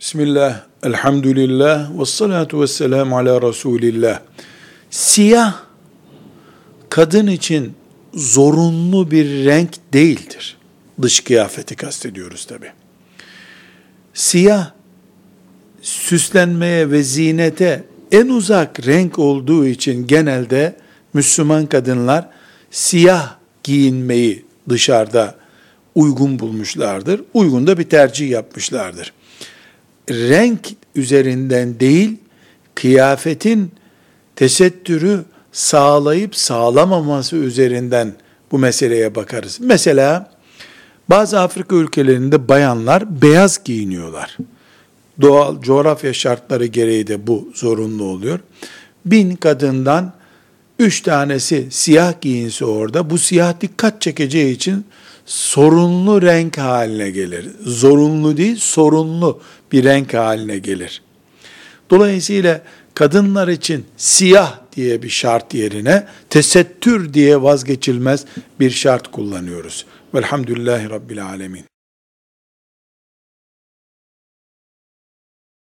Bismillah, elhamdülillah, ve salatu ve selamu ala Resulillah. Siyah, kadın için zorunlu bir renk değildir. Dış kıyafeti kastediyoruz tabi. Siyah, süslenmeye ve zinete en uzak renk olduğu için genelde Müslüman kadınlar siyah giyinmeyi dışarıda uygun bulmuşlardır. Uygun da bir tercih yapmışlardır. Renk üzerinden değil, kıyafetin tesettürü sağlayıp sağlamaması üzerinden bu meseleye bakarız. Mesela bazı Afrika ülkelerinde bayanlar beyaz giyiniyorlar. Doğal coğrafya şartları gereği de bu zorunlu oluyor. Bin kadından üç tanesi siyah giyinse orada, bu siyah dikkat çekeceği için sorunlu renk haline gelir. Zorunlu değil, sorunlu bir renk haline gelir. Dolayısıyla kadınlar için siyah diye bir şart yerine tesettür diye vazgeçilmez bir şart kullanıyoruz. Velhamdülillahi Rabbil Alemin.